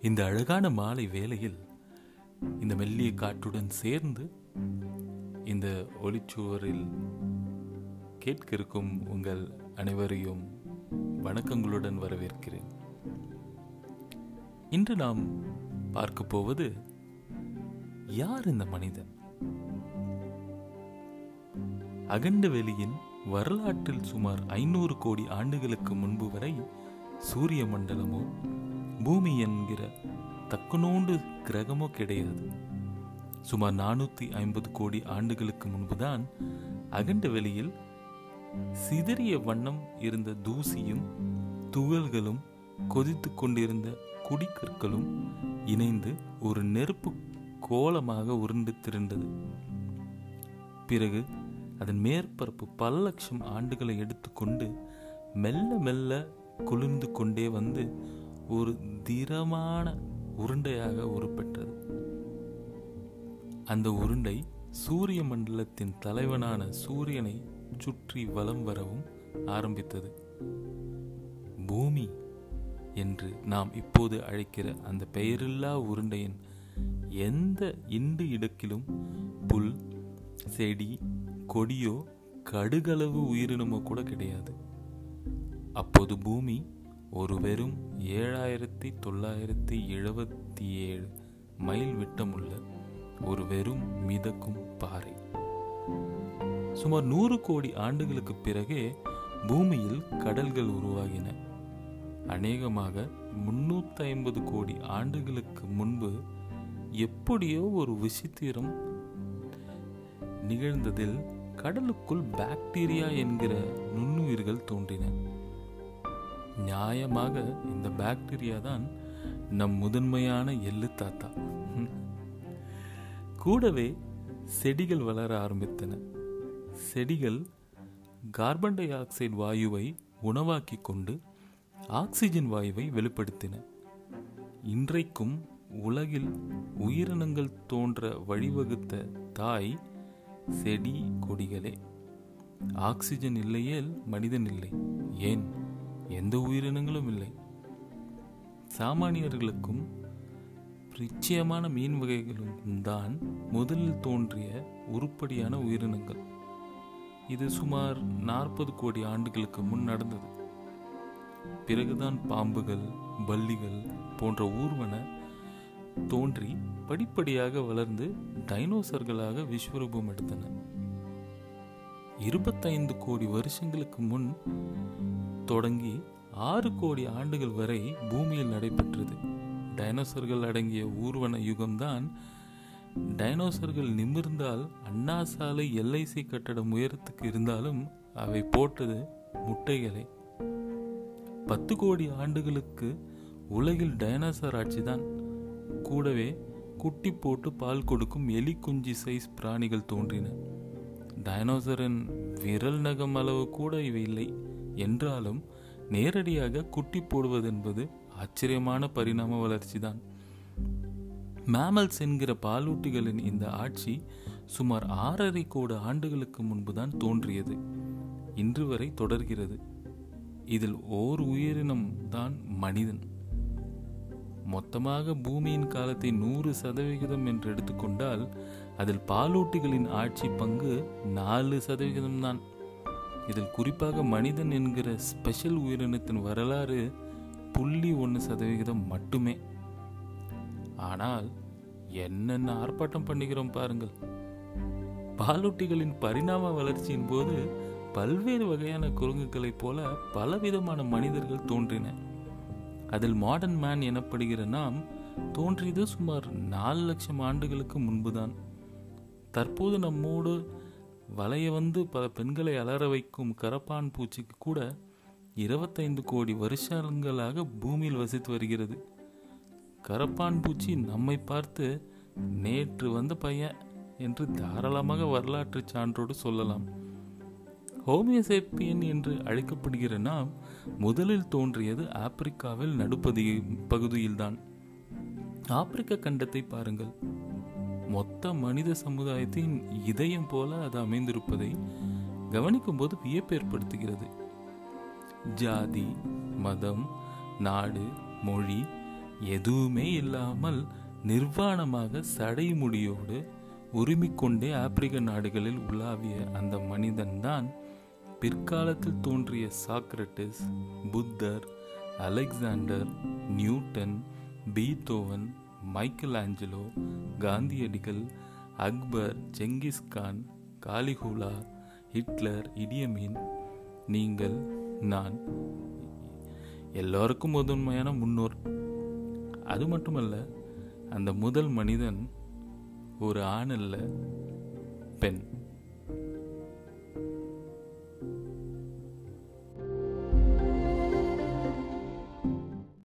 இந்த அழகான மாலை வேளையில் இந்த மெல்லிய காற்றுடன் சேர்ந்து இந்த ஒளிச்சுவரில் கேட்க இருக்கும் உங்கள் அனைவரையும் வணக்கங்களுடன் வரவேற்கிறேன். இன்று நாம் பார்க்க போவது யார் இந்த மனிதன்? அகண்ட வெளியின் வரலாற்றில் சுமார் ஐநூறு கோடி ஆண்டுகளுக்கு முன்பு வரை சூரிய மண்டலமோ பூமி என்கிற தக்கனோண்டு கிரகமோ கிடையாது. சுமார் நானூத்தி ஐம்பது கோடி ஆண்டுகளுக்கு முன்புதான் அகண்ட வெளியில் சிதறிய வண்ணம் இருந்த தூசியும் துகள்களும் கொதித்து கொண்டிருந்த குடிக்கற்களும் இணைந்து ஒரு நெருப்பு கோலமாக உருண்டு திரண்டது. பிறகு அதன் மேற்பரப்பு பல லட்சம் ஆண்டுகளை எடுத்துக்கொண்டு மெல்ல மெல்ல குளிர்ந்து கொண்டே வந்து ஒரு திரமான உருண்டையாக உருப்பெற்றது. அந்த உருண்டை சூரிய மண்டலத்தின் தலைவனான சூரியனை சுற்றி வலம் வரவும் ஆரம்பித்தது. பூமி என்று நாம் இப்போது அழைக்கிற அந்த பெயரில்லா உருண்டையின் எந்த இண்டு இடக்கிலும் புல் செடி கொடியோ கடுகளவு உயிரினமோ கூட கிடையாது. அப்போது பூமி ஒரு வெறும் ஏழாயிரத்தி தொள்ளாயிரத்தி எழுபத்தி ஏழு மைல் விட்டமுள்ள ஒரு வெறும் மிதக்கும் பாறை. சுமார் நூறு கோடி ஆண்டுகளுக்கு பிறகே பூமியில் கடல்கள் உருவாகின. அநேகமாக முன்னூத்தி ஐம்பது கோடி ஆண்டுகளுக்கு முன்பு எப்படியோ ஒரு விசித்திரம் நிகழ்ந்ததில் கடலுக்குள் பாக்டீரியா என்கிற நுண்ணுயிர்கள் தோன்றின. நியாயமாக இந்த பாக்டீரியா தான் நம் முதன்மையான எள்ளு தாத்தா. கூடவே செடிகள் வளர ஆரம்பித்தன. செடிகள் கார்பன் டை ஆக்சைடு வாயுவை உணவாக்கி கொண்டு ஆக்சிஜன் வாயுவை வெளிப்படுத்தின. இன்றைக்கும் உலகில் உயிரினங்கள் தோன்ற வழிவகுத்த தாய் செடி கொடிகளே. ஆக்சிஜன் இல்லையேல் மனிதன் இல்லை. ஏன்? எந்த உயிரினங்களும் இல்லை. சாமானியர்களுக்கும் நிச்சயமான மீன் வகைகளுக்கும் தான் முதலில் தோன்றிய உருப்படியான உயிரினங்கள். இது சுமார் நாற்பது கோடி ஆண்டுகளுக்கு முன் நடந்தது. பிறகுதான் பாம்புகள் பல்லிகள் போன்ற ஊர்வன தோன்றி படிப்படியாக வளர்ந்து டைனோசர்களாக விஸ்வரூபம் எடுத்தன. இருபத்தைந்து கோடி வருஷங்களுக்கு முன் தொடங்கி ஆறு கோடி ஆண்டுகள் வரை பூமியில் நடைபெற்றது. டைனோசர்கள் அடங்கிய ஊர்வன யுகம்தான். டைனோசர்கள் நிமிர்ந்தால் அண்ணா சாலை எல்ஐசி கட்டடம் உயரத்துக்கு இருந்தாலும் அவை போட்டது முட்டைகளை. பத்து கோடி ஆண்டுகளுக்கு உலகில் டைனோசர் ஆட்சிதான். கூடவே குட்டி போட்டு பால் கொடுக்கும் எலி குஞ்சி சைஸ் பிராணிகள் தோன்றின. டைனோசரின் விரல் நகம் அளவு கூட இவை இல்லை. என்றாலும் நேரடியாக குட்டி போடுவதென்பது ஆச்சரியமான பரிணாம வளர்ச்சிதான். மேமல்ஸ் என்கிற பாலூட்டிகளின் இந்த ஆட்சி சுமார் ஆறரை கோடி ஆண்டுகளுக்கு முன்புதான் தோன்றியது. இன்று வரை தொடர்கிறது. இதில் ஓர் உயிரினம் தான் மனிதன். மொத்தமாக பூமியின் காலத்தை நூறு சதவிகிதம் என்று எடுத்துக்கொண்டால் அதில் பாலூட்டிகளின் ஆட்சி பங்கு நாலு சதவிகிதம் தான் இதில் குறிப்பாக மனிதன் என்கிற ஸ்பெஷல் உயிரினத்தின் வரலாறு புள்ளி ஒன்று சதவிகிதம் மட்டுமே. ஆனால் என்னென்ன ஆர்ப்பாட்டம் பண்ணுகிறோம் பாருங்கள். பாலூட்டிகளின் பரிணாம வளர்ச்சியின் போது பல்வேறு வகையான குரங்குகளைப் போல பலவிதமான மனிதர்கள் தோன்றின. அதில் மாடர்ன் மேன் எனப்படுகிற நாம் தோன்றியது சுமார் நாலு லட்சம் ஆண்டுகளுக்கு முன்புதான். தற்போது நம்மோடு வலைய வந்து பல பெண்களை அலற வைக்கும் கரப்பான் பூச்சிக்கு கூட இருபத்தைந்து கோடி வருஷங்களாக பூமியில் வசித்து வருகிறது. கரப்பான் பூச்சி நம்மை பார்த்து நேற்று வந்த பையன் என்று தாராளமாக வரலாற்று சான்றோடு சொல்லலாம். ஹோமியோசேப்பியன் என்று அழைக்கப்படுகிற நாம் முதலில் தோன்றியது ஆப்பிரிக்காவில் நடுப்பதி பகுதியில்தான். ஆப்பிரிக்க கண்டத்தை பாருங்கள். மொத்த மனித சமுதாயத்தின் இதயம் போல அது அமைந்திருப்பதை கவனிக்கும் போது வியப்பு ஏற்படுத்துகிறது. ஜாதி மதம் நாடு மொழி எதுவுமே இல்லாமல் நிர்வாணமாக சடைமுடியோடு உரிமிக்கொண்டே ஆப்பிரிக்க நாடுகளில் உலாவிய அந்த மனிதன்தான் பிற்காலத்தில் தோன்றிய சாக்ரட்டிஸ் புத்தர் Alexander Newton Beethoven Michelangelo காந்தியடிகள் Akbar Genghis Khan Caligula Hitler Idi Amin நீங்கள் நான் எல்லோருக்கும் முதன்மையான முன்னோர். அது மட்டுமல்ல அந்த முதல் மனிதன் ஒரு ஆணல்ல பெண்.